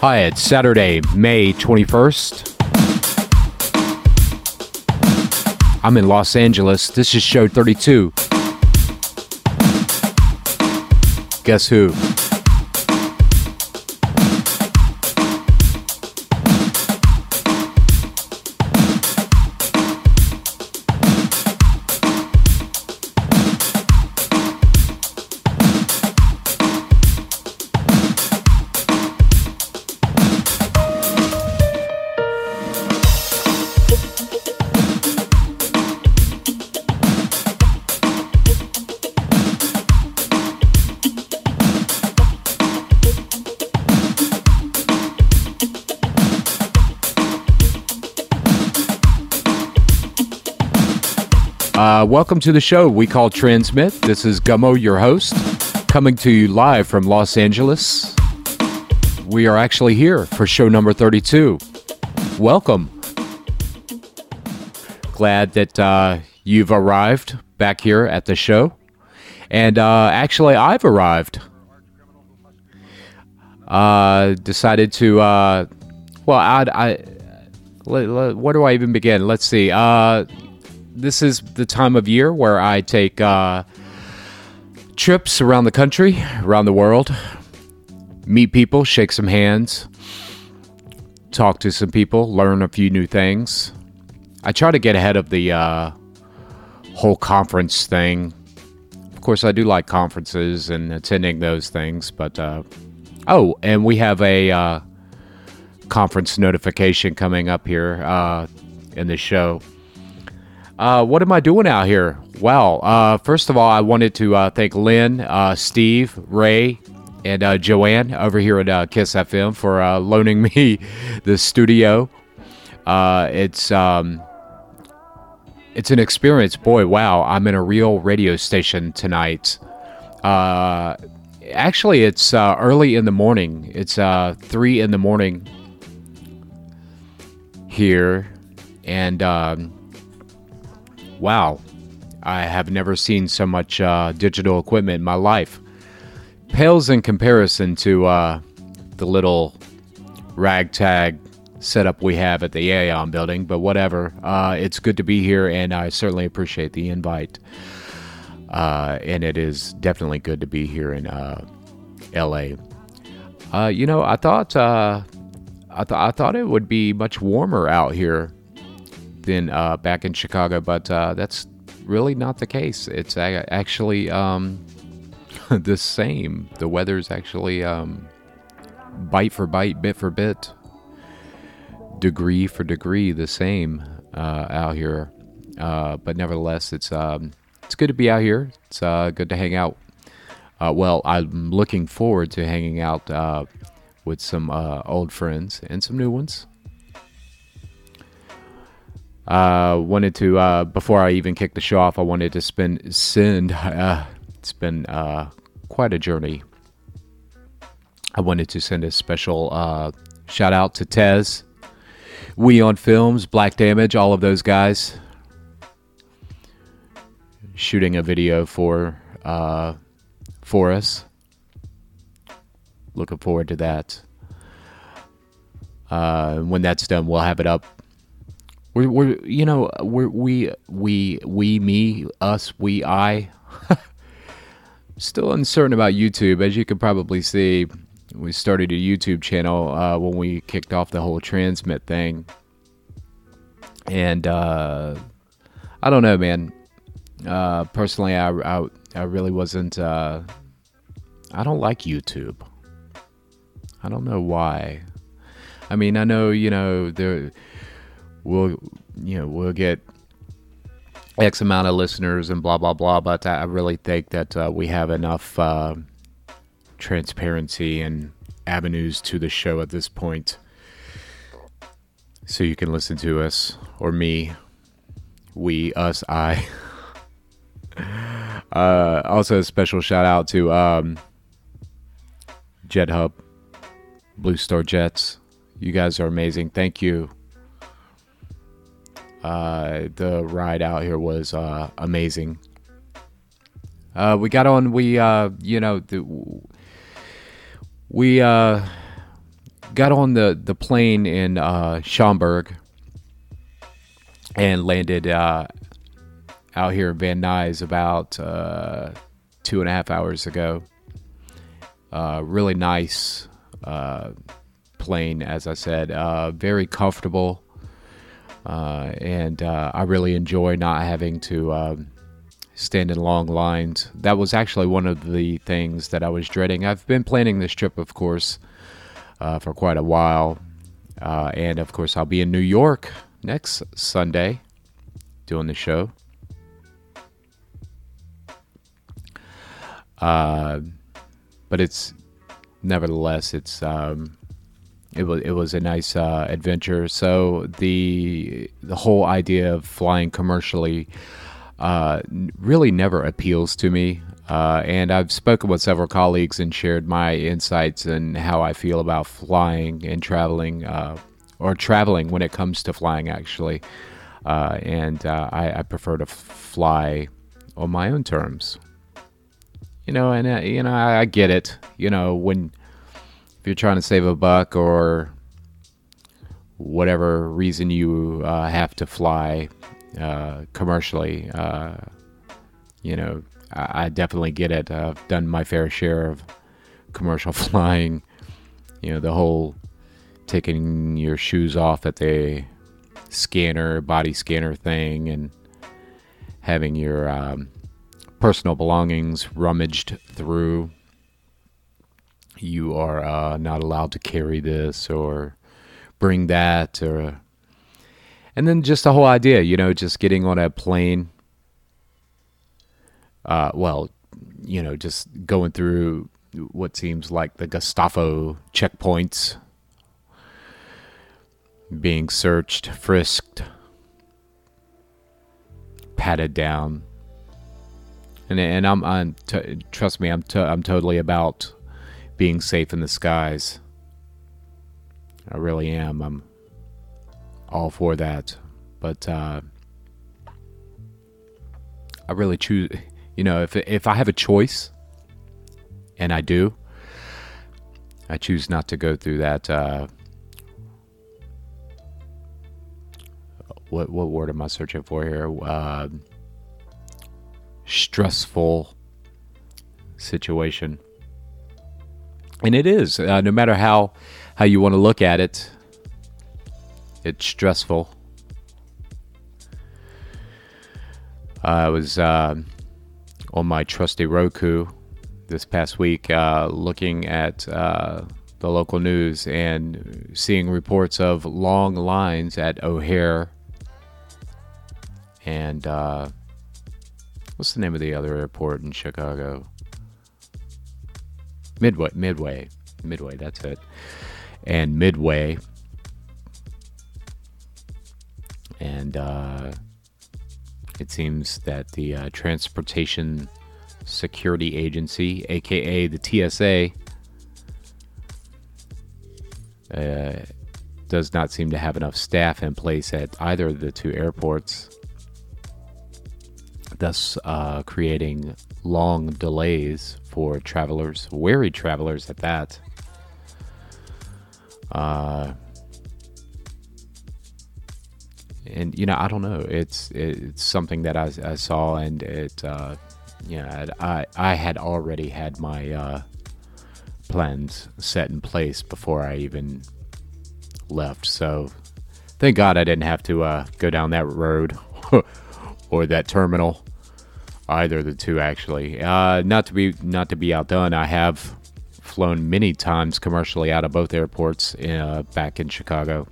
Hi, it's Saturday, May 21st. I'm in Los Angeles. This is show 32. Guess who? Welcome to the show we call Transmit. This is Gummo, your host, coming to you live from Los Angeles. We are actually here for show number 32. Welcome. Glad that uh, you've arrived back here at the show. And uh, actually, I've arrived. Uh, decided to, uh, well, I, I let, do I even begin? Let's see. This is the time of year where I take uh, trips around the country, around the world, meet people, shake some hands, talk to some people, learn a few new things. I try to get ahead of the uh, whole conference thing. Of course, I do like conferences and attending those things, but uh, oh, and we have a uh, conference notification coming up here uh, in the show. Uh, what am I doing out here? Well, uh, first of all, I wanted to uh, thank Lynn, uh, Steve, Ray, and uh, Joanne over here at uh, Kiss FM for loaning me the studio. it's um, it's an experience. Boy, wow! I'm in a real radio station tonight. actually, it's early in the morning. It's three in the morning here, and. Um, wow, I have never seen so much uh, digital equipment in my life. Pales in comparison to uh, the little ragtag setup we have at the Aeon building, but whatever. Uh, it's good to be here, and I certainly appreciate the invite. Uh, and it is definitely good to be here in uh, LA. Uh, you know, I thought I thought I thought it would be much warmer out here than uh, back in Chicago, but uh, that's really not the case. It's actually um, the same. The weather's actually um, bite for bite, bit for bit, degree for degree the same uh, out here. Uh, but nevertheless, it's um, it's good to be out here. It's uh, good to hang out. Uh, well, I'm looking forward to hanging out with some old friends and some new ones uh, wanted to uh, before I even kick the show off. I wanted to spend send. Uh, it's been uh, quite a journey. I wanted to send a special uh, shout out to Tez, We on Films, Black Damage, all of those guys shooting a video for uh, for us. Looking forward to that. when that's done, we'll have it up we're, we're you know we're, we we we me us we I. Still uncertain about YouTube, as you can probably see. We started a YouTube channel uh, when we kicked off the whole transmit thing, and uh, I don't know, man. Uh, personally, I, I, I really wasn't. Uh, I don't like YouTube. I don't know why. I mean, I know you know there we'll you know we'll get X amount of listeners and blah blah blah. But I really think that uh, we have enough uh, transparency and avenues to the show at this point, so you can listen to us or me, we, us, I. uh, also, a special shout out to um, Jet Hub, Blue Star Jets. You guys are amazing. Thank you uh, the ride out here was uh, amazing. Uh, we got on. We uh, you know the, we uh, got on the the plane in uh, Schaumburg and landed uh, out here in Van Nuys about uh, two and a half hours ago. Uh, really nice uh, plane, as I said, uh, very comfortable, uh, and uh, I really enjoy not having to um, stand in long lines. That was actually one of the things that I was dreading. I've been planning this trip, of course, uh, for quite a while, and of course, I'll be in New York next Sunday doing the show. Uh, but it's nevertheless it's um, it was it was a nice uh, adventure. So the the whole idea of flying commercially uh, really never appeals to me. Uh, and I've spoken with several colleagues and shared my insights and how I feel about flying and traveling, uh, or traveling when it comes to flying, actually. Uh, and uh, I, I, prefer to fly on my own terms you know, and you know, I, I, get it. You know, when you're trying to save a buck or whatever reason you uh, have to fly uh, commercially, uh, you know, I, I, definitely get it. I've done my fair share of commercial flying. You know, the whole taking your shoes off at the scanner, body scanner thing, and having your um, personal belongings rummaged through. You are uh, not allowed to carry this or bring that, or and then just the whole idea, you know, just getting on a plane. Uh, well, you know, just going through what seems like the Gestapo checkpoints, being searched, frisked, patted down and and I'm, I'm t- trust me, I'm t- I'm totally about being safe in the skies. I really am. I'm all for that, but uh, I really choose. You know, if if I have a choice, and I do, I choose not to go through that. Uh, what what word am I searching for here? Uh, stressful situation. And it is, uh, no matter how how you want to look at it, it's stressful. I was uh, on my trusty Roku this past week uh, looking at uh, the local news and seeing reports of long lines at O'Hare and uh, What's the name of the other airport in Chicago? Midway, Midway, Midway. That's it. And Midway, and uh, it seems that the uh, Transportation Security Agency, aka the TSA, uh, does not seem to have enough staff in place at either of the two airports thus uh, creating long delays for travelers, wary travelers at that. Uh, and you know, I don't know. It's it's something that I, I saw, and it, uh, know, I I had already had my uh, plans set in place before I even left. So, thank God I didn't have to uh, go down that road or that terminal either the two actually. Uh, not to be not to be outdone, I have flown many times commercially out of both airports uh, back in Chicago,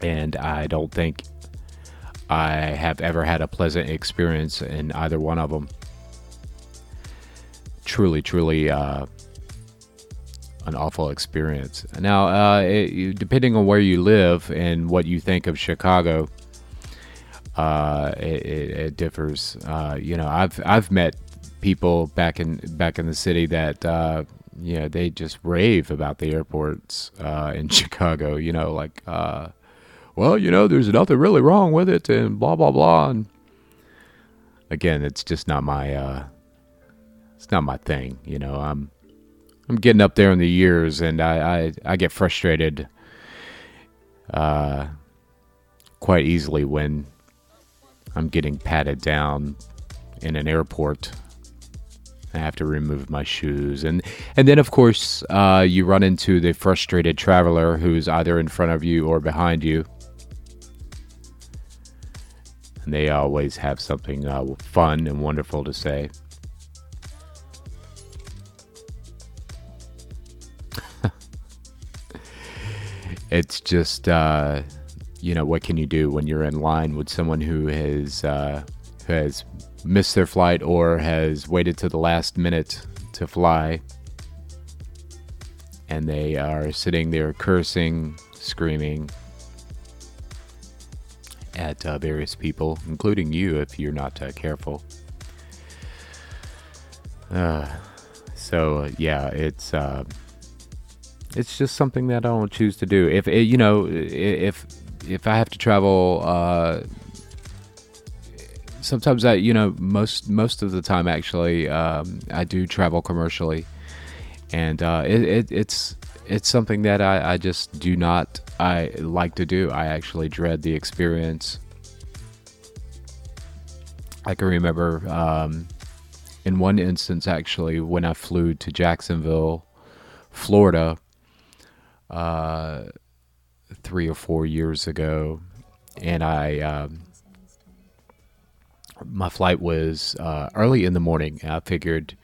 and I don't think I have ever had a pleasant experience in either one of them. Truly, truly. Uh, an awful experience. Now, uh, it, depending on where you live and what you think of Chicago, uh, it, it, it, differs. Uh, you know, I've I've met people back in back in the city that uh, you know they just rave about the airports uh, in Chicago. You know, like, uh, well, you know, there's nothing really wrong with it, and blah blah blah. And again, it's just not my uh, it's not my thing. You know, I'm I'm getting up there in the years, and I I, I get frustrated quite easily when I'm getting patted down in an airport. I have to remove my shoes, and and then of course uh, you run into the frustrated traveler who's either in front of you or behind you. And they always have something uh, fun and wonderful to say. it's just uh, you know what can you do when you're in line with someone who has uh, who has missed their flight or has waited to the last minute to fly and they are sitting there cursing screaming at uh, various people including you if you're not uh, careful uh, so yeah it's uh, it's just something that I don't choose to do. If you know, if if I have to travel, uh, sometimes I, you know, most most of the time actually, um, I do travel commercially, and uh, it, it, it's it's something that I, I just do not I like to do. I actually dread the experience. I can remember um, in one instance actually when I flew to Jacksonville, Florida uh, three or four years ago, and I um, my flight was uh, early in the morning. I figured,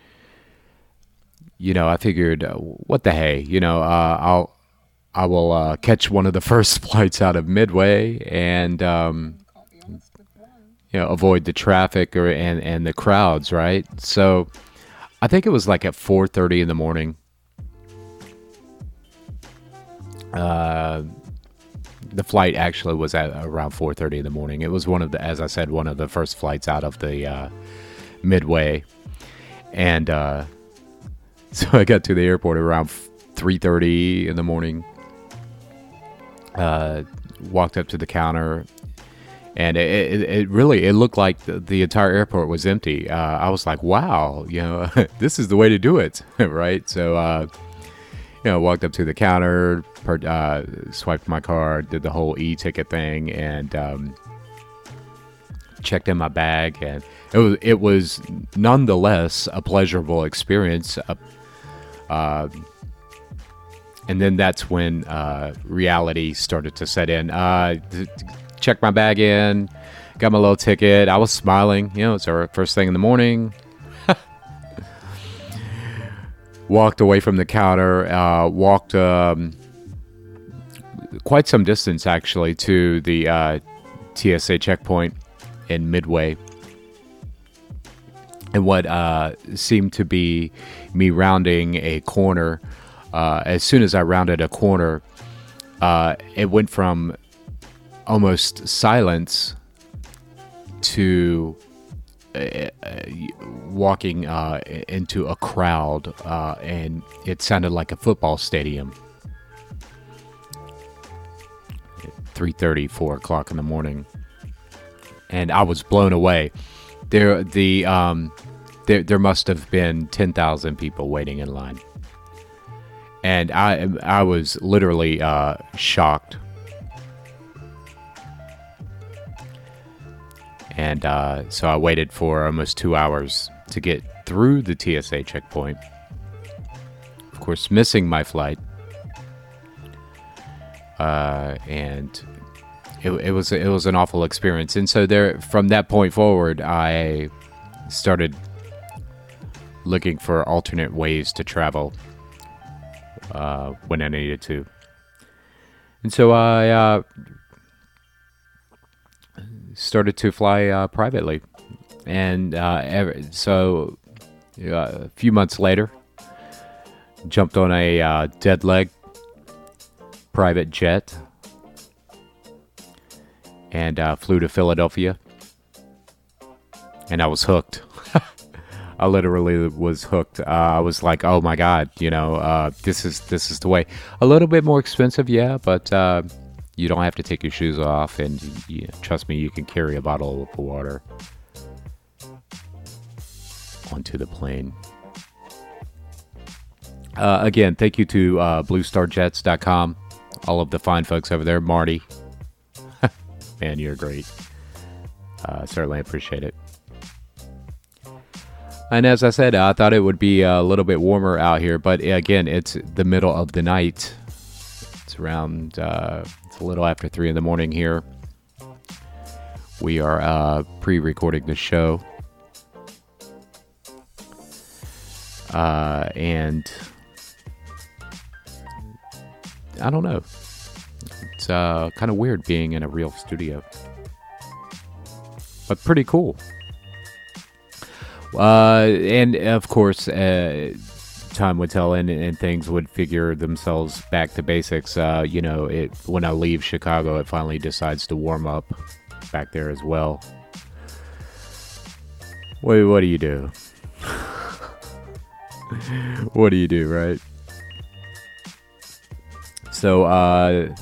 you know, I figured, uh, what the hey, you know, uh, I'll I will uh, catch one of the first flights out of Midway and. Um, you know, avoid the traffic or and, and the crowds, right? So, I think it was like at four thirty in the morning uh, the flight actually was at around 4:30 in the morning. It was one of the, as I said, one of the first flights out of the uh, Midway, and uh, so I got to the airport around 3:30 in the morning. Uh, walked up to the counter, and it, it, it really it looked like the, the entire airport was empty. Uh, I was like, "Wow, you know, this is the way to do it, right?" So uh, you know, walked up to the counter, per, uh, swiped my card, did the whole e-ticket thing, and um, checked in my bag, and it was it was nonetheless a pleasurable experience. Uh, uh, and then that's when uh, reality started to set in. Uh, checked my bag in, got my little ticket. I was smiling. You know, it's our first thing in the morning walked away from the counter, uh, walked um, quite some distance actually to the uh, TSA checkpoint in Midway. And what uh, seemed to be me rounding a corner, uh, as soon as I rounded a corner, uh, it went from almost silence to uh, walking uh, into a crowd, uh, and it sounded like a football stadium. 3.30, 4 o'clock in the morning. And I was blown away. There, the, um, there, there must have been 10,000 people waiting in line. And I, I was literally uh, shocked And uh, so I waited for almost two hours to get through the TSA checkpoint. Of course, missing my flight. Uh, and it, it was it was an awful experience. And so there, from that point forward, I started looking for alternate ways to travel uh, when I needed to. And so I uh, started to fly uh, privately, and uh, so uh, a few months later, jumped on a uh, dead leg private jet and uh, flew to Philadelphia, and I was hooked. I literally was hooked. Uh, I was like, "Oh my god, you know, uh, this is this is the way." A little bit more expensive, yeah, but uh, you don't have to take your shoes off, and you, trust me, you can carry a bottle of water onto the plane. Uh, again, thank you to uh, BlueStarJets.com, all of the fine folks over there. Marty, man, you're great. Uh, certainly appreciate it. And as I said, I thought it would be a little bit warmer out here, but again, it's the middle of the night. It's around, uh, it's a little after three in the morning here. We are uh, pre recording the show. Uh, and I don't know. It's uh, kind of weird being in a real studio, but pretty cool. Uh, and of course, uh, time would tell, and, and things would figure themselves back to basics. Uh, you know, it when I leave Chicago, it finally decides to warm up back there as well. Wait, what do you do? what do you do, right? So, uh,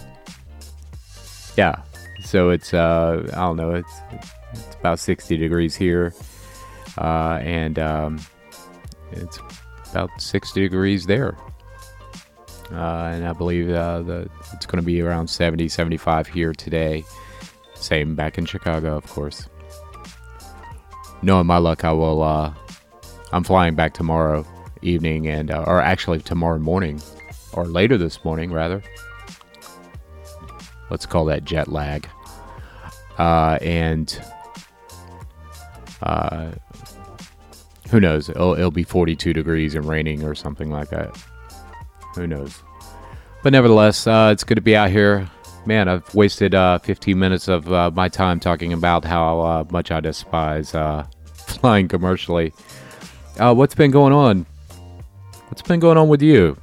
yeah. So it's, uh, I don't know, it's, it's about 60 degrees here. Uh, and, um, it's about 60 degrees there. Uh, and I believe uh, the, it's going to be around 70, 75 here today. Same back in Chicago, of course. Knowing my luck, I will. Uh, I'm flying back tomorrow evening, and uh, or actually tomorrow morning, or later this morning, rather. Let's call that jet lag. Uh, and uh, who knows? It'll, it'll be 42 degrees and raining or something like that. Who knows? But nevertheless, uh, it's good to be out here man, I've wasted uh, 15 minutes of uh, my time talking about how uh, much I despise uh, flying commercially. Uh, what's been going on? What's been going on with you?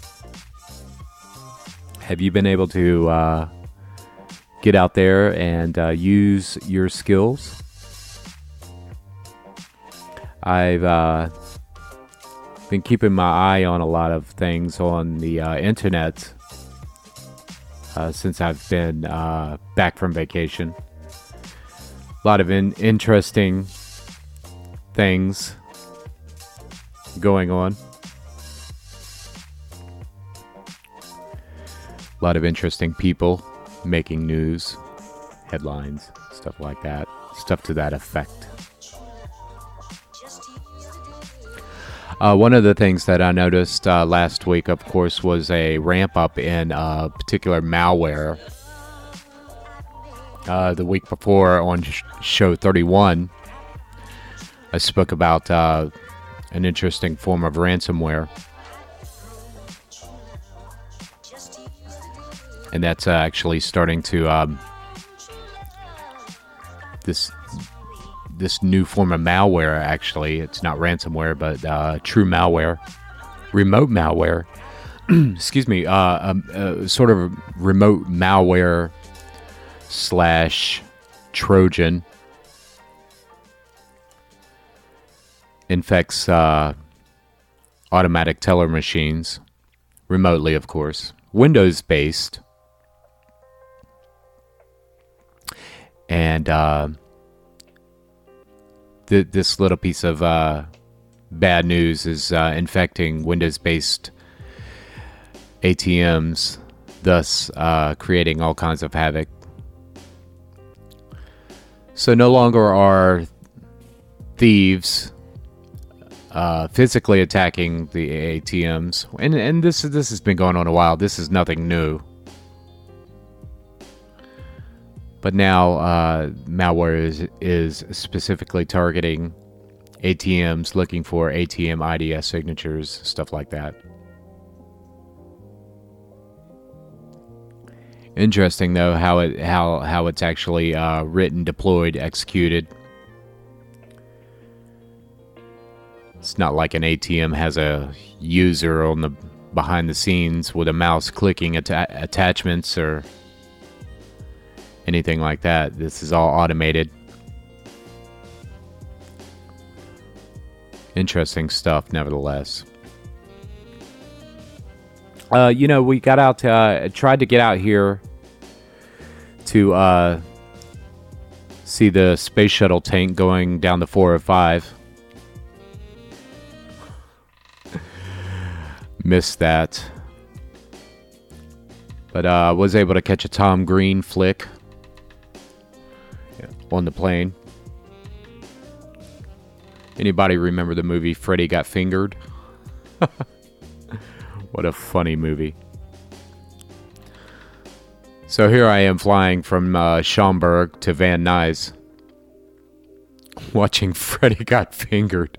Have you been able to get out there and use your skills? I've been keeping my eye on a lot of things on the internet uh, since I've been uh, back from vacation. A lot of in- interesting things going on. A lot of interesting people making news, headlines, stuff like that, stuff to that effect. Uh, one of the things that I noticed uh, last week, of course, was a ramp up in uh, particular malware. Uh, the week before on sh- show 31, I spoke about uh, an interesting form of ransomware. And that's uh, actually starting to. Um, this this new form of malware. Actually, it's not ransomware, but uh, true malware, remote malware. excuse me, uh, um, uh, sort of remote malware slash Trojan infects uh, automatic teller machines remotely, of course, Windows based. And uh, th- this little piece of uh, bad news is uh, infecting Windows based ATMs, thus uh, creating all kinds of havoc. So, no longer are thieves uh, physically attacking the ATMs, and and this this has been going on a while. This is nothing new. But now uh, malware is, is specifically targeting ATMs, looking for ATM IDS signatures, stuff like that. Interesting though how it how how it's actually uh, written, deployed, executed. It's not like an ATM has a user on the behind the scenes with a mouse clicking atta- attachments or anything like that. This is all automated. Interesting stuff, nevertheless. Uh, you know, we got out, to, uh, tried to get out here to uh, see the space shuttle tank going down the 405. missed that. But uh, I was able to catch a Tom Green flick on the plane. Anybody remember the movie Freddy Got Fingered? what a funny movie. So here I am flying from uh, Schaumburg to Van Nuys, watching Freddy Got Fingered,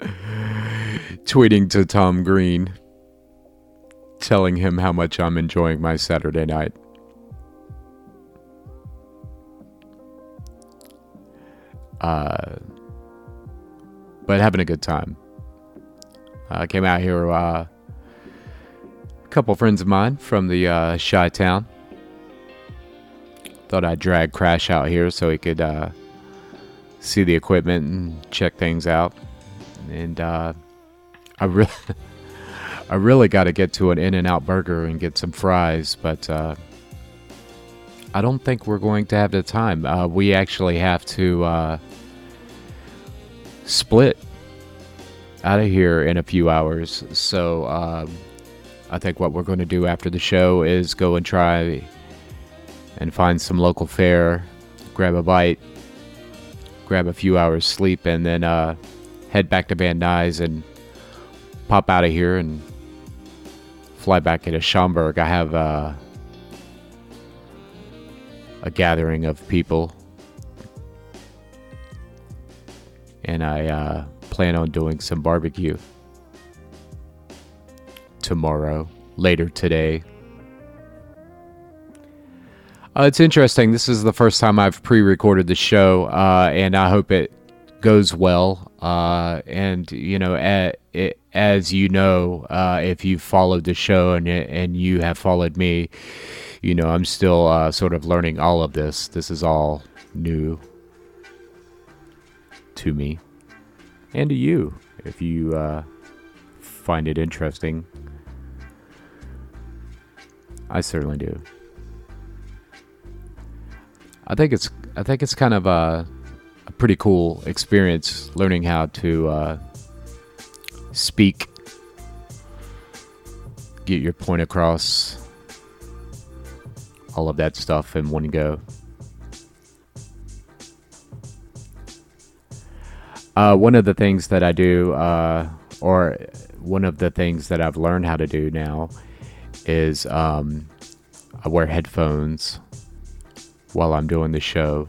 tweeting to Tom Green, telling him how much I'm enjoying my Saturday night. Uh, but having a good time. I uh, came out here, uh, a couple friends of mine from the uh, Chi Town. Thought I'd drag Crash out here so he could uh, see the equipment and check things out. And uh, I really, I really got to get to an In-N-Out Burger and get some fries, but uh, I don't think we're going to have the time. Uh, we actually have to uh, split out of here in a few hours. So um, I think what we're going to do after the show is go and try and find some local fare, grab a bite, grab a few hours sleep, and then uh, head back to Van Nuys and pop out of here and fly back into Schaumburg. I have uh, a gathering of people and I uh, plan on doing some barbecue tomorrow, later today. Uh, it's interesting. This is the first time I've pre recorded the show, uh, and I hope it goes well. Uh, and, you know, as you know, uh, if you've followed the show and, and you have followed me, you know, I'm still uh, sort of learning all of this. This is all new to me and to you if you uh, find it interesting. I certainly do. I think it's I think it's kind of a, a pretty cool experience learning how to uh, speak, get your point across, all of that stuff in one go. Uh, one of the things that I do, uh, or one of the things that I've learned how to do now, is um, I wear headphones while I'm doing the show,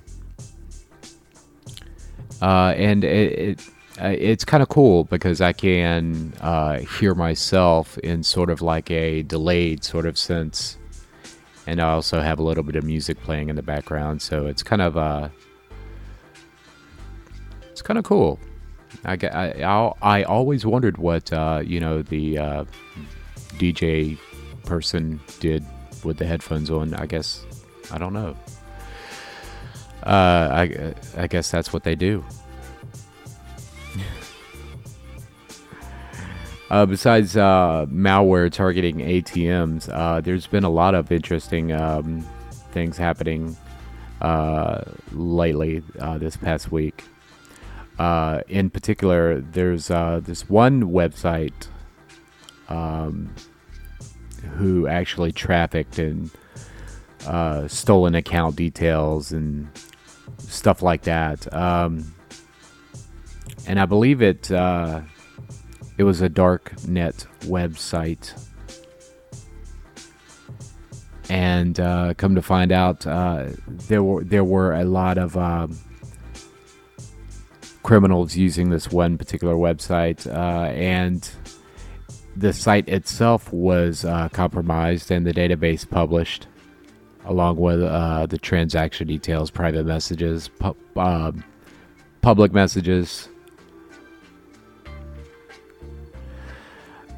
uh, and it, it uh, it's kind of cool because I can uh, hear myself in sort of like a delayed sort of sense, and I also have a little bit of music playing in the background, so it's kind of uh, it's kind of cool. I, I, I, always wondered what uh, you know the uh, DJ person did with the headphones on. I guess I don't know. Uh, I I guess that's what they do. Uh, besides uh, malware targeting ATMs, uh, there's been a lot of interesting um, things happening uh, lately uh, this past week. Uh, in particular, there's uh, this one website um, who actually trafficked and uh, stolen account details and stuff like that. Um, and I believe it uh, it was a dark net website. And uh, come to find out, uh, there were there were a lot of um, criminals using this one particular website, uh, and the site itself was uh, compromised and the database published, along with uh, the transaction details, private messages, pu- um, public messages.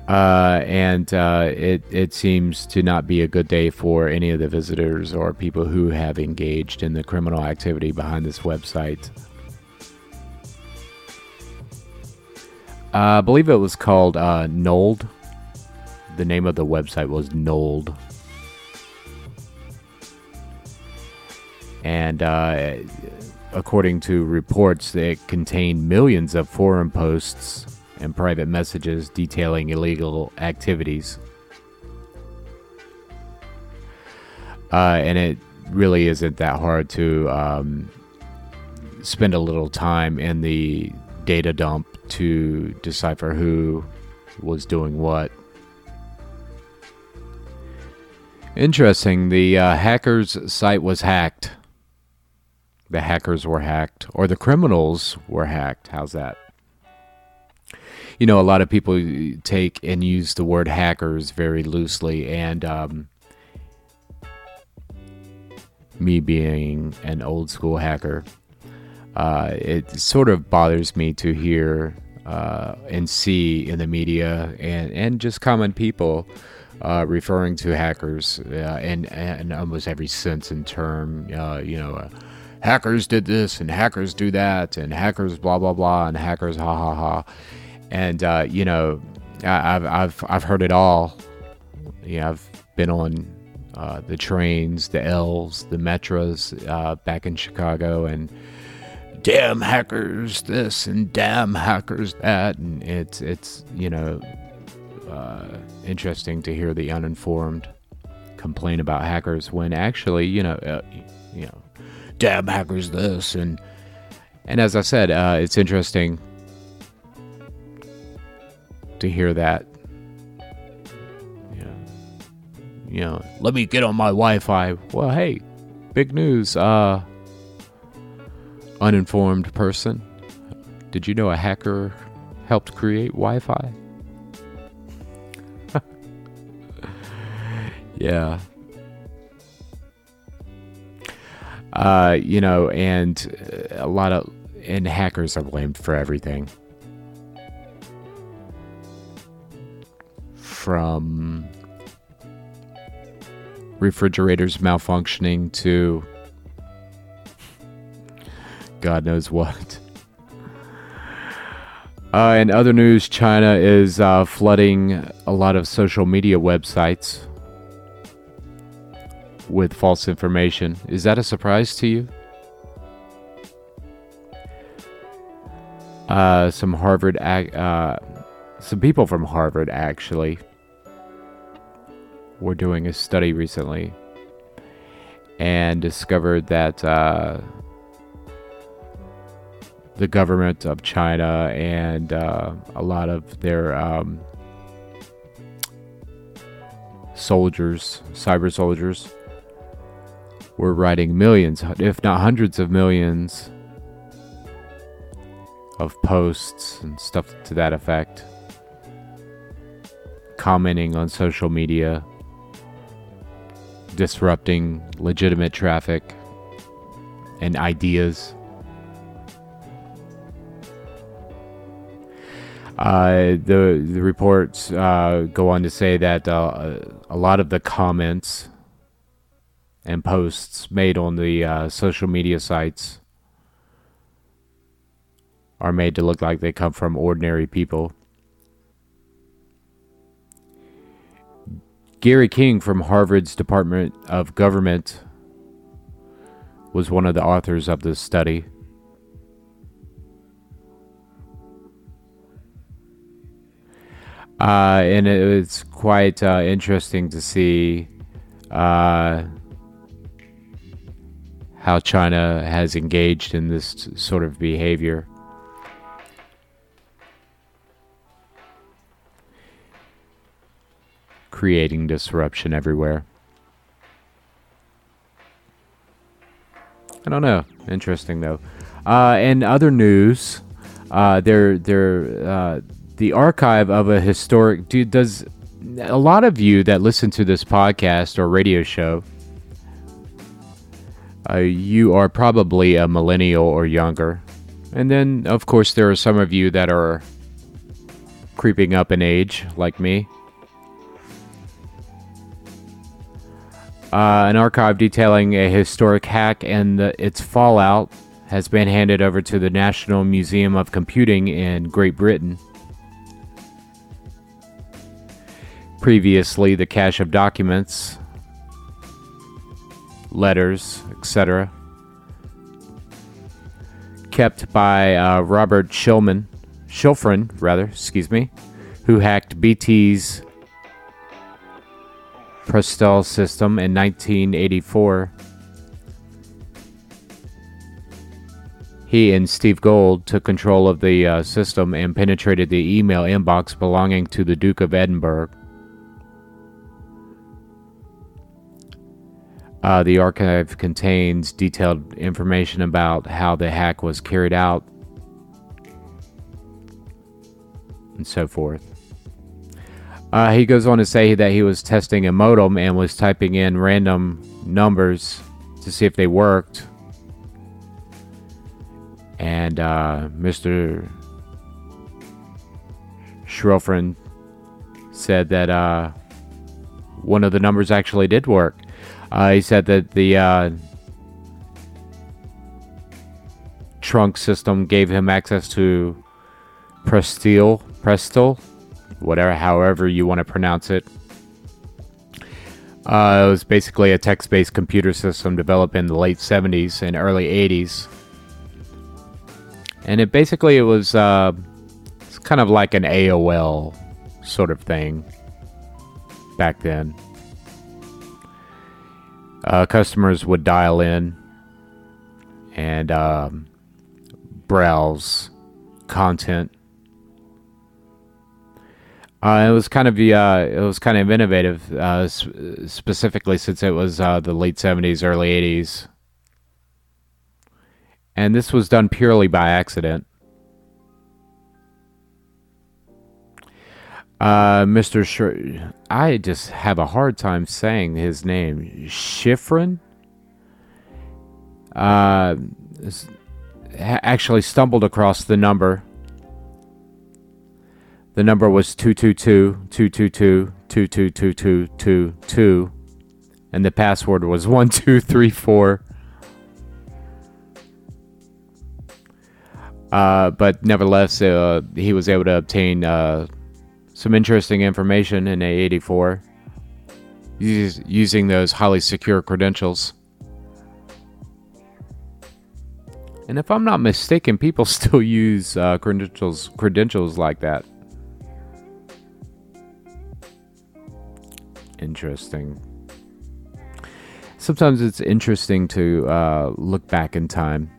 Uh, and uh, it, it seems to not be a good day for any of the visitors or people who have engaged in the criminal activity behind this website. Uh, I believe it was called uh, Nulled. The name of the website was Nulled. And uh, according to reports, it contained millions of forum posts and private messages detailing illegal activities. Uh, and it really isn't that hard to um, spend a little time in the data dump to decipher who was doing what. Interesting, the uh, hackers' site was hacked. The hackers were hacked, or the criminals were hacked. How's that? You know, a lot of people take and use the word hackers very loosely, and um, me being an old school hacker, uh, it sort of bothers me to hear uh, and see in the media and, and just common people uh, referring to hackers uh, and, and almost every sense and term, uh, you know, uh, hackers did this and hackers do that and hackers blah blah blah and hackers ha ha ha, and you know, I, I've I've I've heard it all. Yeah, I've been on uh, the trains, the L's, the metros uh, back in Chicago, and damn hackers this and damn hackers that, and it's it's you know uh, interesting to hear the uninformed complain about hackers when actually you know uh, you know damn hackers this and and as I said, uh, it's interesting to hear that Yeah. you know, let me get on my Wi-Fi. Well, hey, big news. Uh, uninformed person. Did you know a hacker helped create Wi-Fi? yeah. Uh, you know, and a lot of and hackers are blamed for everything. From refrigerators malfunctioning to God knows what. Uh, in other news, China is uh, flooding a lot of social media websites with false information. Is that a surprise to you? Uh, some Harvard, uh, some people from Harvard actually were doing a study recently and discovered that uh, the government of China and uh, a lot of their um, soldiers, cyber soldiers, were writing millions, if not hundreds of millions, of posts and stuff to that effect, commenting on social media disrupting legitimate traffic and ideas. Uh, the the reports uh, go on to say that uh, a lot of the comments and posts made on the uh, social media sites are made to look like they come from ordinary people. Gary King from Harvard's Department of Government was one of the authors of this study. Uh, and it was quite uh, interesting to see uh, how China has engaged in this sort of behavior. creating disruption everywhere. I don't know. Interesting though. Uh, and other news, uh, there, there, uh, the archive of a historic. dude does a lot of you that listen to this podcast or radio show? Uh, you are probably a millennial or younger, and then of course there are some of you that are creeping up in age, like me. Uh, an archive detailing a historic hack and the, its fallout has been handed over to the National Museum of Computing in Great Britain. Previously, the cache of documents, letters, etc., kept by uh, Robert Shulman, Schifreen, rather, excuse me, who hacked BT's Prestel system in 1984. He and Steve Gold took control of the uh, system and penetrated the email inbox belonging to the Duke of Edinburgh. Uh, the archive contains detailed information about how the hack was carried out and so forth. Uh, he goes on to say that he was testing a modem and was typing in random numbers to see if they worked. And uh, Mr. Schifreen said that uh, one of the numbers actually did work. Uh, he said that the uh, trunk system gave him access to Prestil, Prestel, whatever, however you want to pronounce it. Uh, it was basically a text-based computer system developed in the late 70s and early 80s, and it basically it was uh, it's kind of like an AOL sort of thing back then. Uh, customers would dial in and um, browse content uh, it was kind of uh, it was kind of innovative, uh, specifically since it was uh, the late seventies, early eighties, and this was done purely by accident. Uh, Mr. Sh- I just have a hard time saying his name. Schifreen. Uh, actually stumbled across the number the number was 222 222 222 and the password was 1234. Uh, but nevertheless, uh, he was able to obtain uh, some interesting information in A84 using those highly secure credentials. And if I'm not mistaken, people still use uh, credentials credentials like that. interesting. Sometimes it's interesting to uh, look back in time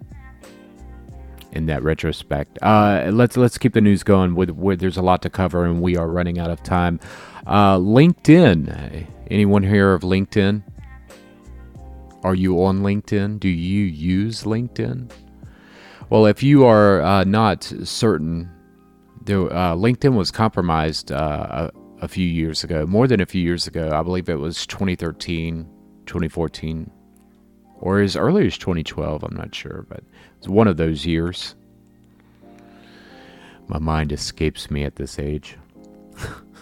in that retrospect. Uh, let's let's keep the news going. With, with, there's a lot to cover, and we are running out of time. Uh, LinkedIn. Anyone here of LinkedIn? Are you on LinkedIn? Do you use LinkedIn? Well, if you are uh, not certain, uh, LinkedIn was compromised uh, a few years ago, more than a few years ago. I believe it was 2013, 2014, or as early as 2012. I'm not sure, but it's one of those years. My mind escapes me at this age.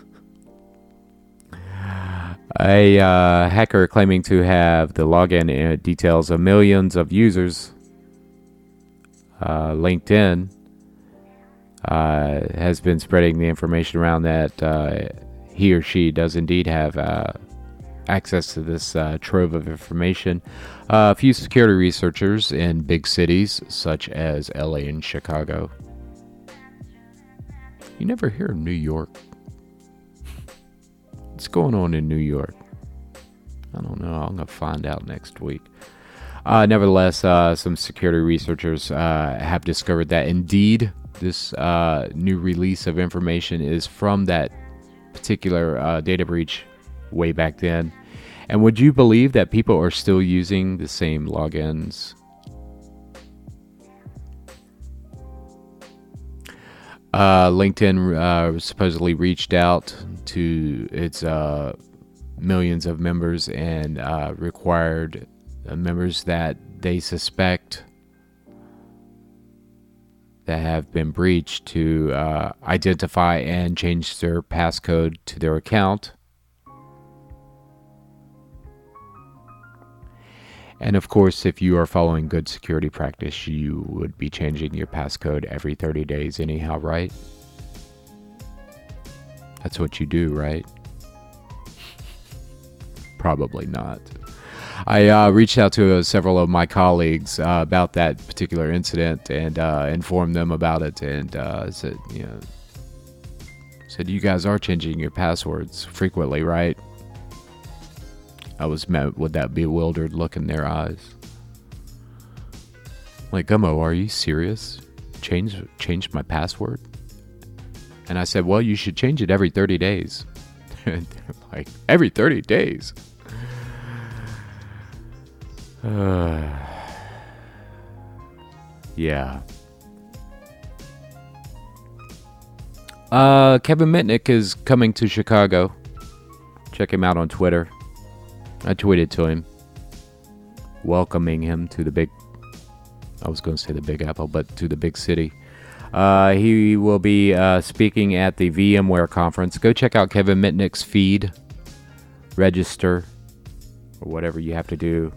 a uh, hacker claiming to have the login uh, details of millions of users, uh, LinkedIn, uh, has been spreading the information around that uh, he or she does indeed have uh, access to this trove of information. Uh, a few security researchers in big cities such as LA and Chicago. You never hear of New York. What's going on in New York? I don't know. I'm going to find out next week. Uh, nevertheless, uh, some security researchers uh, have discovered that indeed this uh, new release of information is from that particular uh, data breach way back then. And would you believe that people are still using the same logins? Uh, LinkedIn uh, supposedly reached out to its uh, millions of members and uh, required uh, members that they suspect that have been breached to uh, identify and change their passcode to their account. And of course, if you are following good security practice, you would be changing your passcode every 30 days, anyhow, right? That's what you do, right? Probably not. I uh, reached out to uh, several of my colleagues uh, about that particular incident and uh, informed them about it, and uh, said, you know, said you guys are changing your passwords frequently, right? I was met with that bewildered look in their eyes. Like, Gummo, are you serious? Change change my password? And I said, well, you should change it every 30 days. like, every 30 days? Uh, yeah. Uh, Kevin Mitnick is coming to Chicago. Check him out on Twitter. I tweeted to him, welcoming him to the big. I was going to say the Big Apple, but to the big city. Uh, he will be uh, speaking at the VMware conference. Go check out Kevin Mitnick's feed, register, or whatever you have to do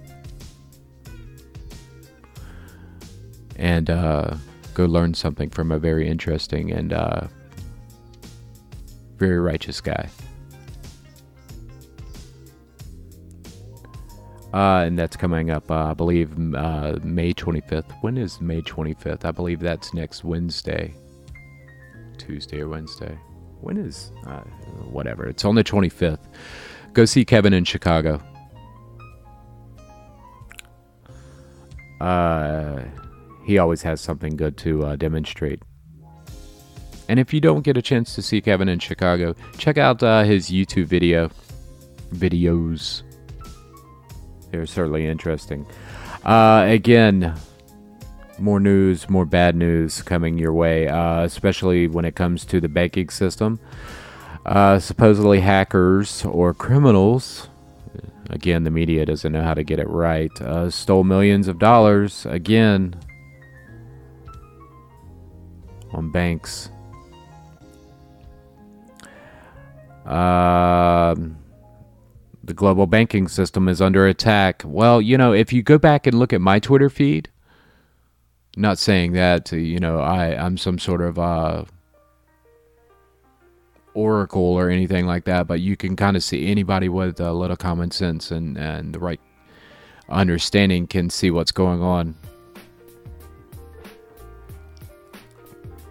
and uh, go learn something from a very interesting and uh, very righteous guy. Uh, and that's coming up, uh, I believe, uh, May 25th. When is May 25th? I believe that's next Wednesday. Tuesday or Wednesday. When is. Uh, whatever. It's on the 25th. Go see Kevin in Chicago. Uh he always has something good to uh, demonstrate. And if you don't get a chance to see Kevin in Chicago, check out his YouTube video videos. They're certainly interesting. Uh, again, more news, more bad news coming your way, uh, especially when it comes to the banking system. Uh, supposedly, hackers or criminals again, the media doesn't know how to get it right. Uh, stole millions of dollars again on banks. Uh, the global banking system is under attack. Well, you know, if you go back and look at my Twitter feed, not saying that you know I I'm some sort of uh, oracle or anything like that, but you can kind of see anybody with a little common sense and and the right understanding can see what's going on.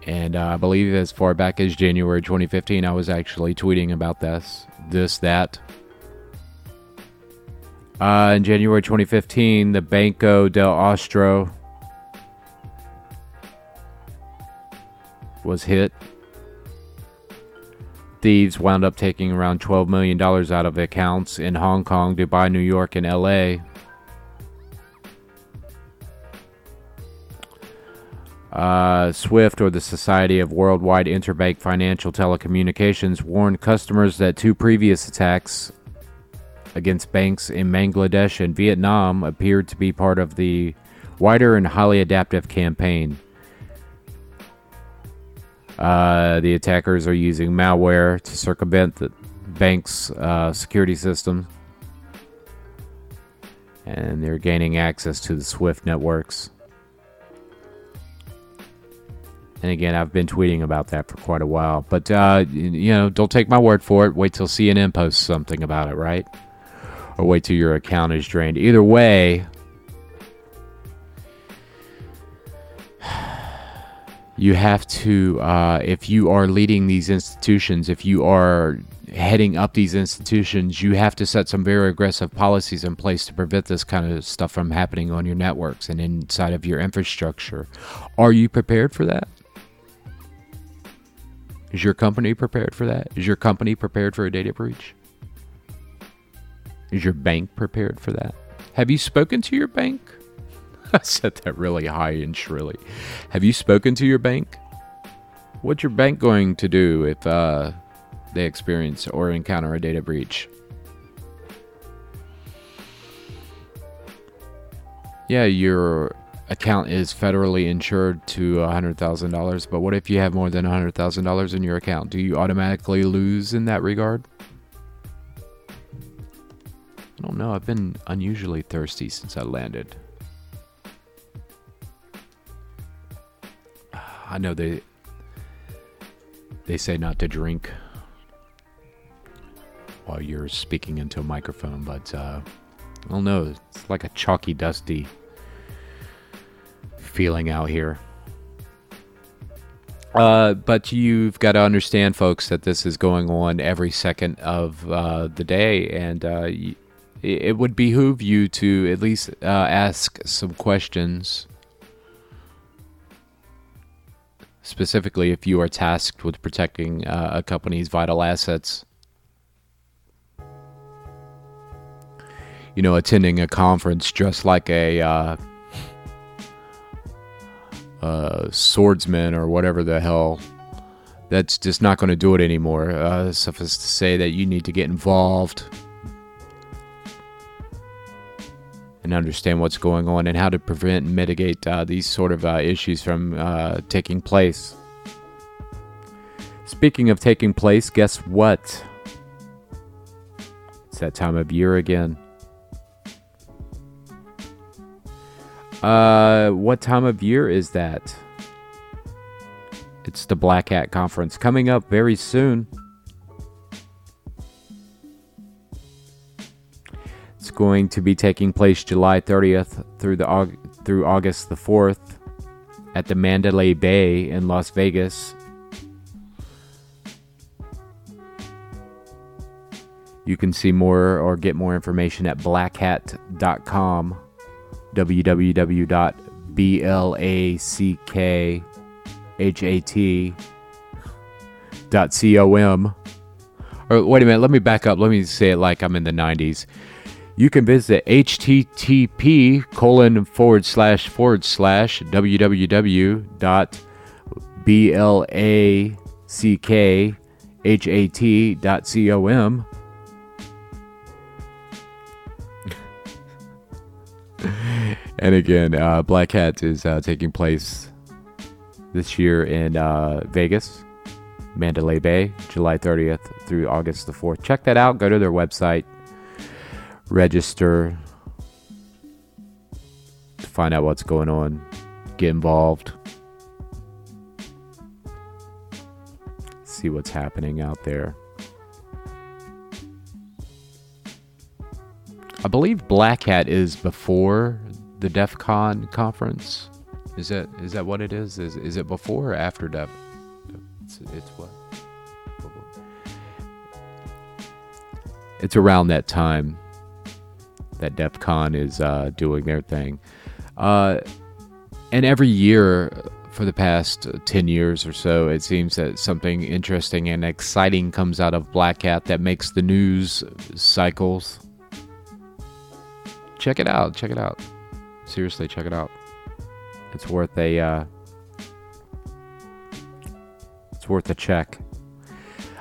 And uh, I believe as far back as January 2015, I was actually tweeting about this, this, that. Uh, in January 2015, the Banco del Austro was hit. Thieves wound up taking around $12 million out of accounts in Hong Kong, Dubai, New York, and LA. Uh, SWIFT, or the Society of Worldwide Interbank Financial Telecommunications, warned customers that two previous attacks against banks in Bangladesh and Vietnam appeared to be part of the wider and highly adaptive campaign. Uh, the attackers are using malware to circumvent the bank's uh, security system, and they're gaining access to the SWIFT networks. And again, I've been tweeting about that for quite a while. But, uh, you know, don't take my word for it. Wait till CNN posts something about it, right? Or wait till your account is drained. Either way, you have to, uh, if you are leading these institutions, if you are heading up these institutions, you have to set some very aggressive policies in place to prevent this kind of stuff from happening on your networks and inside of your infrastructure. Are you prepared for that? Is your company prepared for that? Is your company prepared for a data breach? Is your bank prepared for that? Have you spoken to your bank? I said that really high and shrilly. Have you spoken to your bank? What's your bank going to do if uh, they experience or encounter a data breach? Yeah, your account is federally insured to $100,000, but what if you have more than $100,000 in your account? Do you automatically lose in that regard? I don't know. I've been unusually thirsty since I landed. I know they they say not to drink while you're speaking into a microphone, but uh, I don't know. It's like a chalky, dusty feeling out here. Uh, but you've got to understand, folks, that this is going on every second of uh, the day, and uh, it would behoove you to at least uh, ask some questions. Specifically, if you are tasked with protecting uh, a company's vital assets. You know, attending a conference just like a uh, uh, swordsman or whatever the hell. That's just not going to do it anymore. Uh, suffice to say that you need to get involved and understand what's going on and how to prevent and mitigate uh, these sort of uh, issues from uh, taking place. Speaking of taking place, guess what? It's that time of year again. Uh, what time of year is that? It's the Black Hat Conference coming up very soon. It's going to be taking place July 30th through the through August the 4th at the Mandalay Bay in Las Vegas. You can see more or get more information at blackhat.com www.blackhat.com. Or wait a minute, let me back up. Let me say it like I'm in the 90s. You can visit http colon forward slash forward slash www.blackhat.com and again, uh, Black Hat is uh, taking place this year in uh, Vegas, Mandalay Bay, July 30th through August the 4th. Check that out. Go to their website, register to find out what's going on, get involved, see what's happening out there. I believe Black Hat is before the DEF CON conference. Is that is that what it is? Is is it before or after DEF? It's, it's what? It's around that time that DEF CON is uh, doing their thing. Uh, and every year for the past 10 years or so, it seems that something interesting and exciting comes out of Black Hat that makes the news cycles check it out. Check it out. Seriously, check it out. It's worth a uh, it's worth a check.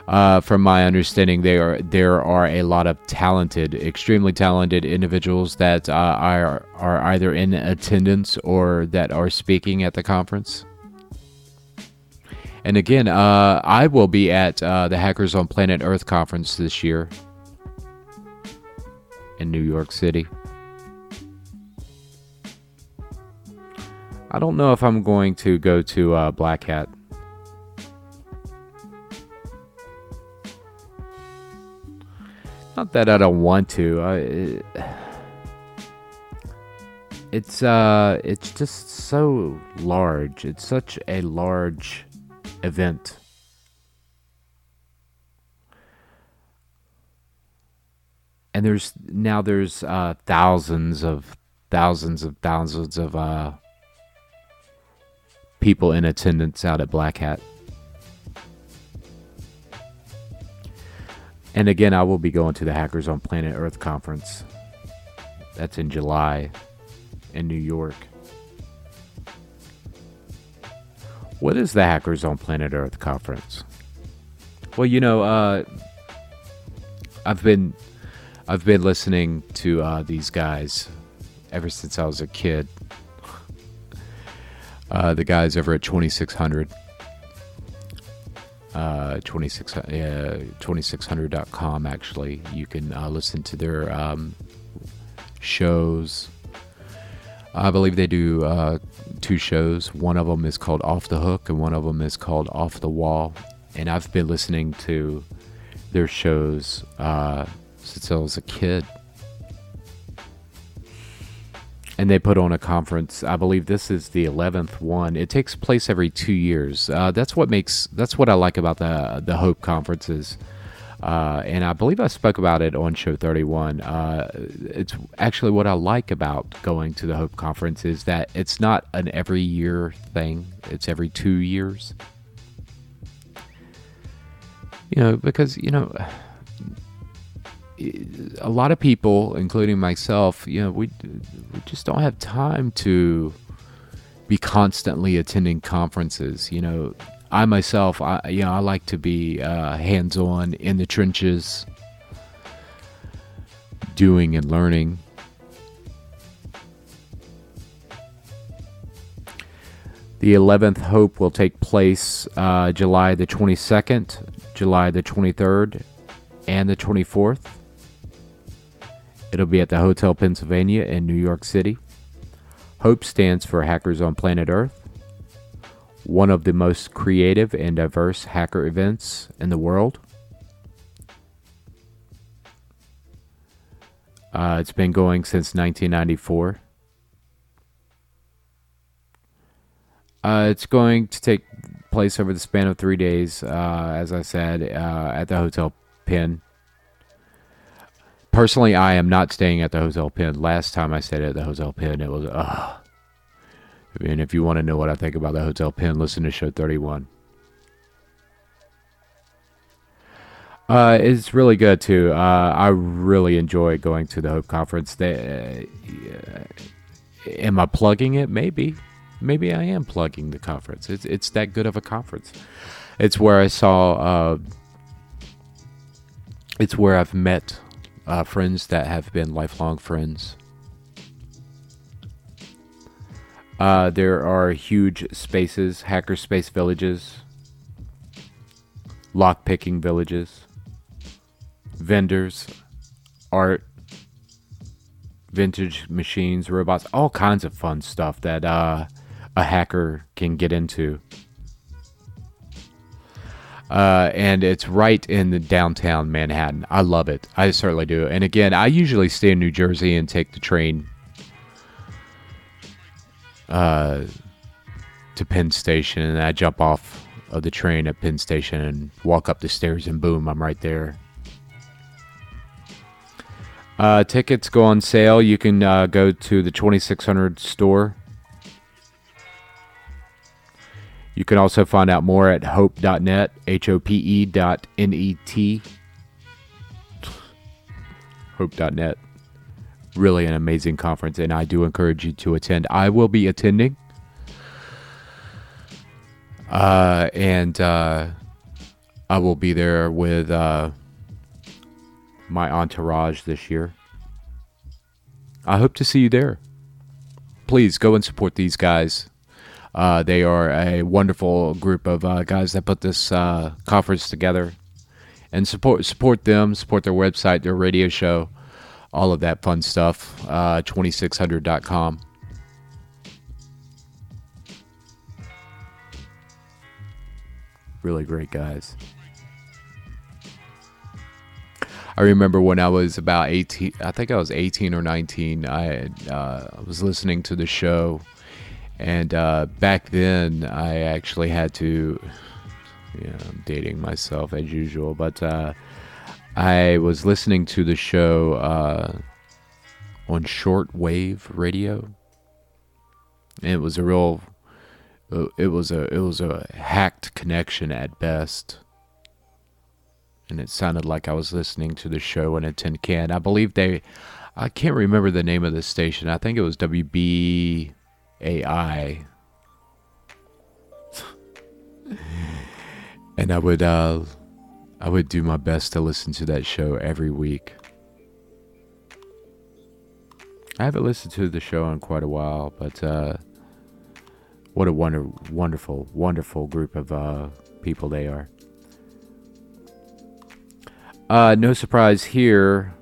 Uh, from my understanding, there are there are a lot of talented, extremely talented individuals that uh, are are either in attendance or that are speaking at the conference. And again, uh, I will be at uh, the Hackers on Planet Earth conference this year in New York City. I don't know if I'm going to go to uh, Black Hat. Not that I don't want to. I, it, it's uh, it's just so large. It's such a large event. And there's now there's uh, thousands of thousands of thousands of uh, people in attendance out at Black Hat. And again, I will be going to the Hackers on Planet Earth conference. That's in July in New York. What is the Hackers on Planet Earth conference? Well, you know, uh, I've been I've been listening to uh, these guys ever since I was a kid uh, the guys over at 2600. Uh, 26, uh, 2600.com actually. You can uh, listen to their um, shows. I believe they do uh, two shows. One of them is called off the hook and one of them is called off the wall. And i've been listening to their shows uh, since i was a kid and they put on a conference. I believe this is the eleventh one. It takes place every two years. Uh, that's what makes that's what I like about the the Hope conferences. Uh, and I believe I spoke about it on show 31. Uh, it's actually what I like about going to the Hope Conference is that it's not an every year thing, it's every two years. You know, because, you know, a lot of people, including myself, you know, we, we just don't have time to be constantly attending conferences. You know, I myself, I, you know, I like to be uh, hands-on in the trenches, doing and learning. The 11th Hope will take place uh, July the 22nd, July the 23rd, and the 24th. It'll be at the Hotel Pennsylvania in New York City. HOPE stands for Hackers on Planet Earth one of the most creative and diverse hacker events in the world. Uh, it's been going since 1994. Uh, it's going to take place over the span of three days, uh, as I said, uh, at the Hotel Penn. Personally, I am not staying at the Hotel Penn. Last time I stayed at the Hotel Penn, it was, ugh and if you want to know what I think about the Hotel Penn, listen to show 31. Uh, it's really good too. Uh, I really enjoy going to the Hope Conference. They, uh, am I plugging it? Maybe, maybe I am plugging the conference. It's it's that good of a conference. It's where I saw. Uh, it's where I've met uh, friends that have been lifelong friends. Uh, there are huge spaces, hackerspace villages, lockpicking villages, vendors, art, vintage machines, robots, all kinds of fun stuff that uh, a hacker can get into. Uh, and it's right in the downtown Manhattan. I love it. I certainly do. And again, I usually stay in New Jersey and take the train uh, to Penn Station, and I jump off of the train at Penn Station and walk up the stairs, and boom, I'm right there. Uh, tickets go on sale. You can uh, go to the 2600 store. You can also find out more at hope.net, H O P E dot N E T. Hope.net really an amazing conference, and I do encourage you to attend. I will be attending. Uh, and uh, I will be there with uh, my entourage this year. I hope to see you there. Please go and support these guys. Uh, they are a wonderful group of uh, guys that put this uh, conference together, and support support them, support their website, their radio show all of that fun stuff. Uh, 2600.com. Really great guys. I remember when I was about 18, I think I was 18 or 19, I uh, was listening to the show. And uh, back then, I actually had to, I'm dating myself as usual, but uh, I was listening to the show uh, on shortwave radio. it was a real, it was a it was a hacked connection at best, and it sounded like I was listening to the show in a tin can. I believe they, I can't remember the name of the station. I think it was WBAI. and I would uh, I would do my best to listen to that show every week. I haven't listened to the show in quite a while, but uh, what a wonder, wonderful, wonderful group of uh, people they are. Uh, no surprise here.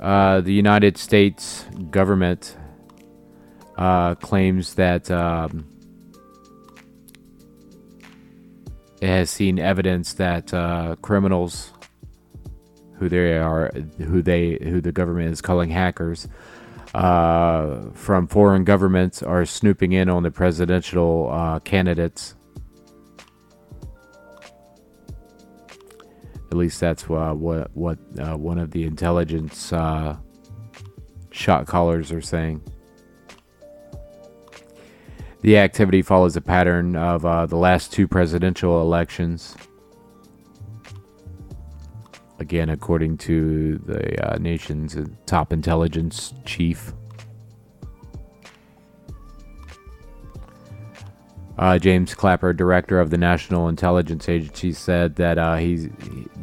Uh, the United States government uh, claims that um, it has seen evidence that uh, criminals, who they are, who they, who the government is calling hackers, uh, from foreign governments are snooping in on the presidential uh, candidates. At least that's uh, what what uh, one of the intelligence uh, shot callers are saying. The activity follows a pattern of uh, the last two presidential elections. Again, according to the uh, nation's top intelligence chief. Uh, James Clapper, director of the National Intelligence Agency, said that uh,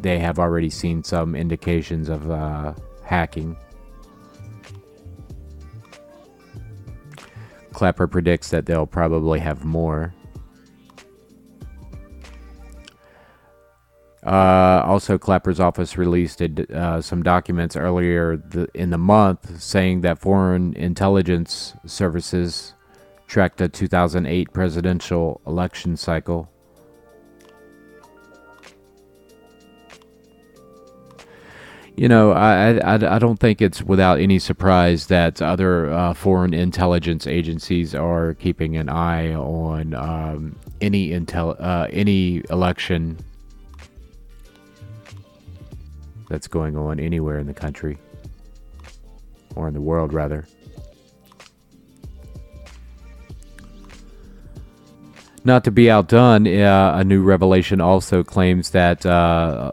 they have already seen some indications of uh, hacking. Clapper predicts that they'll probably have more. Uh, also, Clapper's office released uh, some documents earlier in the month saying that foreign intelligence services tracked the 2008 presidential election cycle. You know, I, I, I don't think it's without any surprise that other uh, foreign intelligence agencies are keeping an eye on um, any intel uh, any election that's going on anywhere in the country or in the world, rather. Not to be outdone, uh, a new revelation also claims that uh,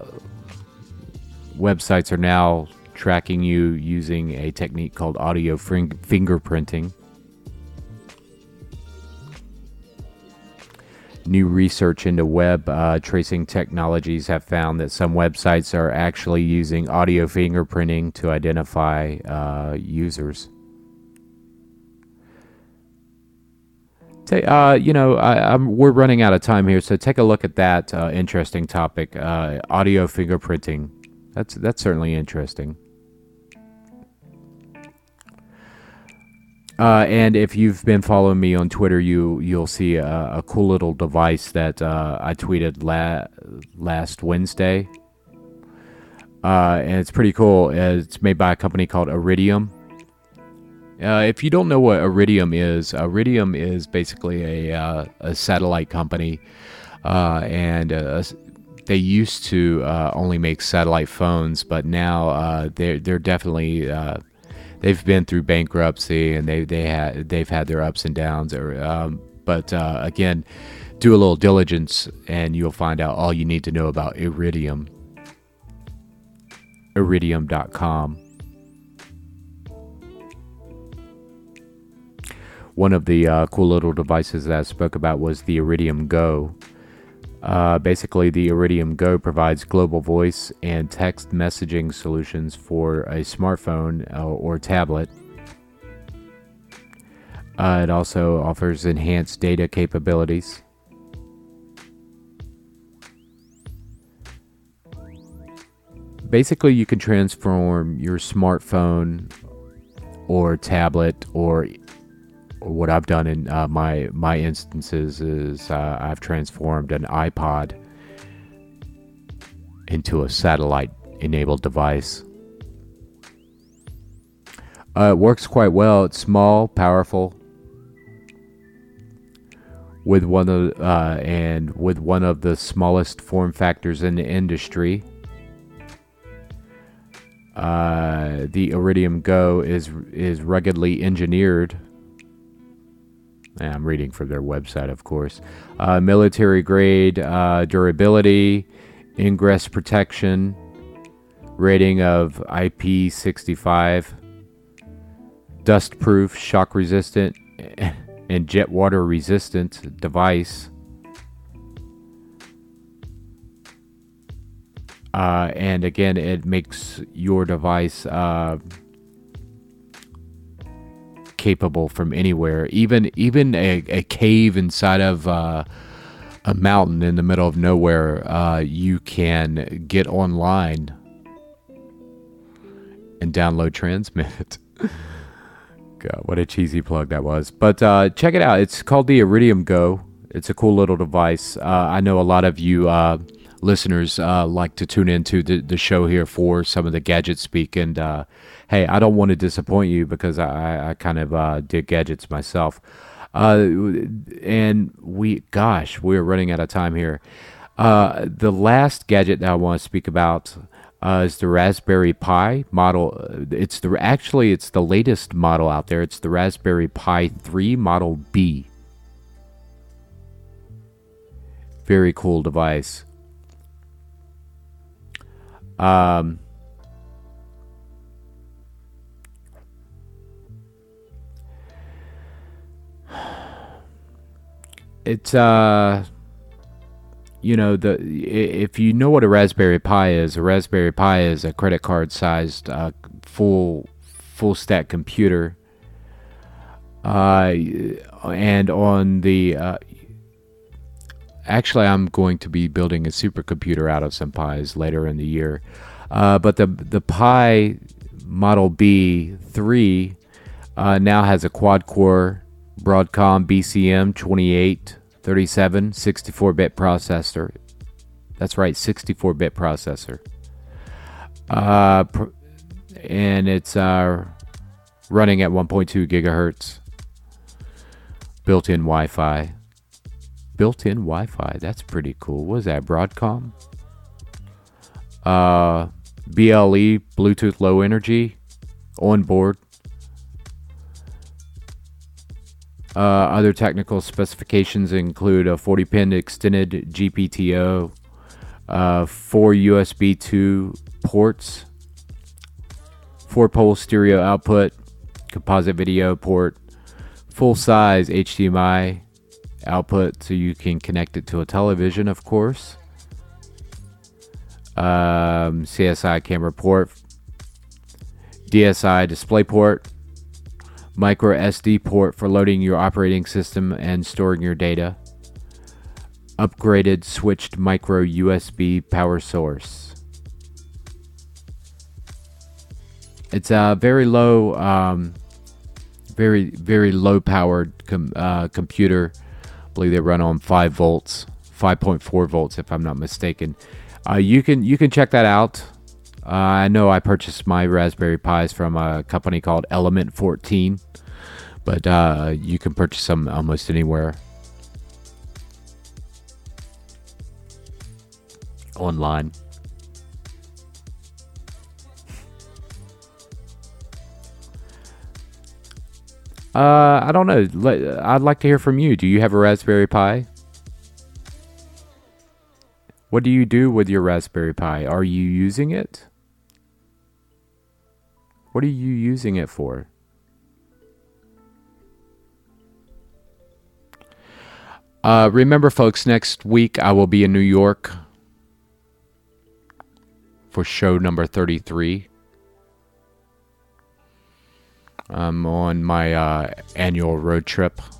websites are now tracking you using a technique called audio fing- fingerprinting. New research into web uh, tracing technologies have found that some websites are actually using audio fingerprinting to identify uh, users. uh, you know, I, we're running out of time here, so take a look at that uh, interesting topic: uh, audio fingerprinting. That's that's certainly interesting. Uh, and if you've been following me on Twitter, you you'll see a, a cool little device that uh, I tweeted la- last Wednesday, uh, and it's pretty cool. It's made by a company called Iridium uh, if you don't know what Iridium is, Iridium is basically a, uh, a satellite company, uh, and uh, they used to uh, only make satellite phones, but now uh, they're they're definitely they've been through bankruptcy and they they had they've had their ups and downs. Um, but again, do a little diligence and you'll find out all you need to know about Iridium. Iridium.com. One of the uh, cool little devices that I spoke about was the Iridium Go. Uh, basically, the Iridium Go provides global voice and text messaging solutions for a smartphone uh, or tablet. Uh, it also offers enhanced data capabilities. Basically, you can transform your smartphone or tablet or what I've done in uh, my my instances is uh, I've transformed an iPod into a satellite enabled device. Uh, it works quite well. It's small, powerful, with one of uh, and with one of the smallest form factors in the industry. Uh, the Iridium Go is is ruggedly engineered I'm reading from their website, of course. Uh, military grade uh, durability, ingress protection, rating of IP65, dust proof, shock resistant, and jet water resistant device. Uh, and again, it makes your device uh, capable from anywhere, even even a, a cave inside of uh, a mountain in the middle of nowhere. Uh, you can get online and download Transmit. God, what a cheesy plug that was! But uh, check it out. It's called the Iridium Go. It's a cool little device. Uh, I know a lot of you uh, listeners uh, like to tune into the, the show here for some of the gadget speak. And uh, hey, I don't want to disappoint you because I, I kind of uh, dig gadgets myself. Uh, and we, gosh, we're running out of time here. Uh, the last gadget that I want to speak about uh, is the Raspberry Pi model. It's the actually it's the latest model out there. It's the Raspberry Pi 3 Model B. Very cool device. Um, it's uh you know the if you know what a raspberry pi is a raspberry pi is a credit card sized uh, full full stack computer. Uh, and on the uh, actually i'm going to be building a supercomputer out of some pies later in the year uh, but the the pi model b 3 uh, now has a quad core Broadcom BCM 2837 64 bit processor. That's right, 64 bit processor. Uh, pr- and it's uh, running at 1.2 gigahertz. Built in Wi Fi. Built in Wi Fi. That's pretty cool. Was that, Broadcom? Uh, BLE, Bluetooth Low Energy, on board. Uh, other technical specifications include a 40 pin extended GPTO, uh, four USB 2 ports, four pole stereo output, composite video port, full size HDMI output so you can connect it to a television, of course. Um, CSI camera port, DSI display port, micro SD port for loading your operating system and storing your data, upgraded switched micro USB power source. It's a very low, um, very very low powered com- uh, computer. Believe they run on five volts, five point four volts, if I'm not mistaken. Uh, you can you can check that out. Uh, I know I purchased my Raspberry Pis from a company called Element 14, but uh, you can purchase them almost anywhere online. Uh, I don't know. I'd like to hear from you. Do you have a Raspberry Pi? What do you do with your Raspberry Pi? Are you using it? What are you using it for? Uh, remember, folks, next week I will be in New York for show number 33. I'm on my uh, annual road trip.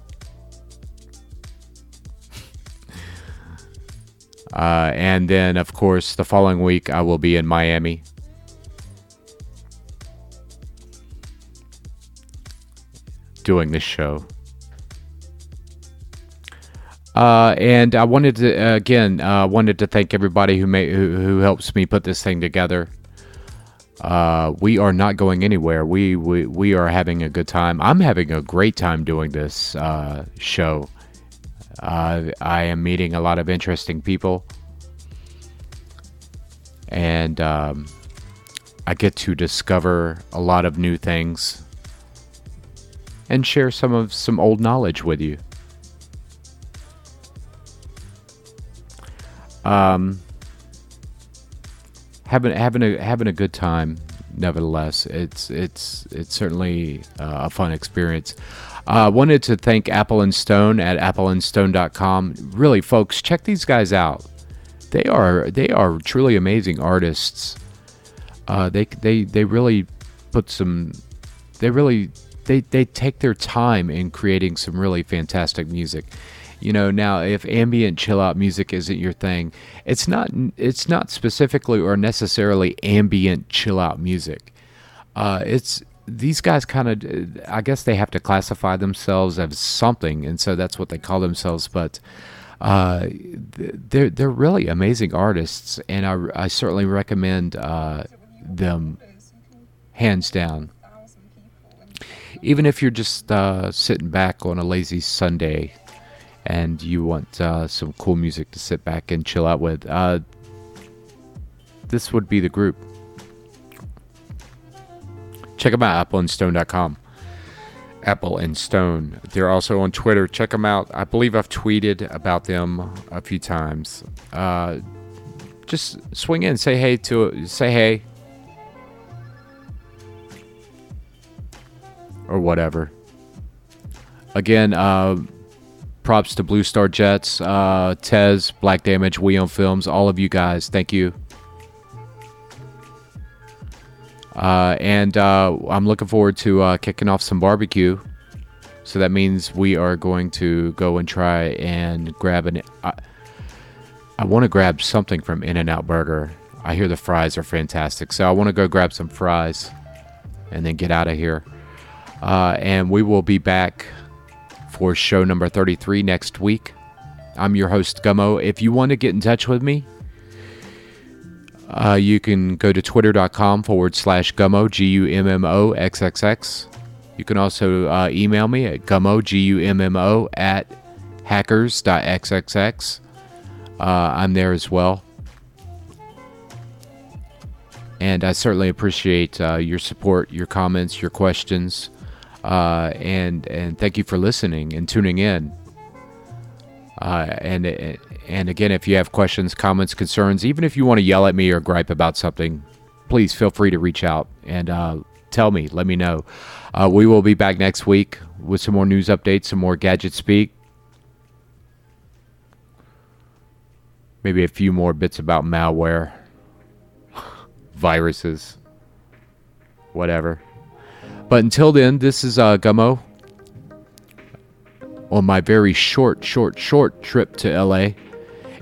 uh, and then, of course, the following week I will be in Miami. doing this show. Uh, and I wanted to again uh, wanted to thank everybody who made who, who helps me put this thing together. Uh, we are not going anywhere. We, we we are having a good time. I'm having a great time doing this uh, show. Uh, I am meeting a lot of interesting people, and um, I get to discover a lot of new things and share some of some old knowledge with you. Um, having having a having a good time. Nevertheless, it's it's it's certainly uh, a fun experience. I uh, wanted to thank Apple and Stone at appleandstone.com. Really, folks, check these guys out. They are they are truly amazing artists. Uh, they they they really put some. They really they they take their time in creating some really fantastic music. You know, now if ambient chill out music isn't your thing, it's not it's not specifically or necessarily ambient chill out music. Uh, it's these guys kind of I guess they have to classify themselves as something, and so that's what they call themselves. But uh, they're they're really amazing artists, and I, I certainly recommend uh, them hands down. Even if you're just uh, sitting back on a lazy Sunday and you want uh, some cool music to sit back and chill out with, uh, this would be the group. Check them out, appleandstone.com. Apple and Stone. They're also on Twitter. Check them out. I believe I've tweeted about them a few times. Uh, just swing in, say hey to say hey, or whatever. Again, uh, props to Blue Star Jets, uh, Tez, Black Damage, We Own Films, all of you guys. Thank you. Uh, and uh, I'm looking forward to uh, kicking off some barbecue. So that means we are going to go and try and grab an. I, I want to grab something from In N Out Burger. I hear the fries are fantastic. So I want to go grab some fries and then get out of here. Uh, and we will be back for show number 33 next week. I'm your host, Gummo. If you want to get in touch with me, uh, you can go to twitter.com forward slash gummo, G U M M O X X X. You can also uh, email me at gummo, G U M M O, at hackers.xxx. Uh, I'm there as well. And I certainly appreciate uh, your support, your comments, your questions, uh, and and thank you for listening and tuning in. Uh, and and again, if you have questions, comments, concerns, even if you want to yell at me or gripe about something, please feel free to reach out and uh, tell me. Let me know. Uh, we will be back next week with some more news updates, some more gadget speak, maybe a few more bits about malware, viruses, whatever. But until then, this is uh, Gummo on my very short, short, short trip to LA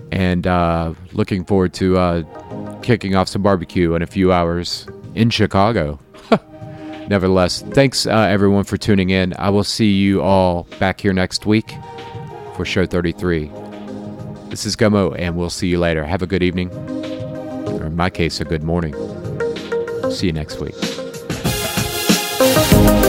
and uh, looking forward to uh, kicking off some barbecue in a few hours in Chicago. Nevertheless, thanks uh, everyone for tuning in. I will see you all back here next week for show 33. This is Gummo, and we'll see you later. Have a good evening, or in my case, a good morning. See you next week. Thank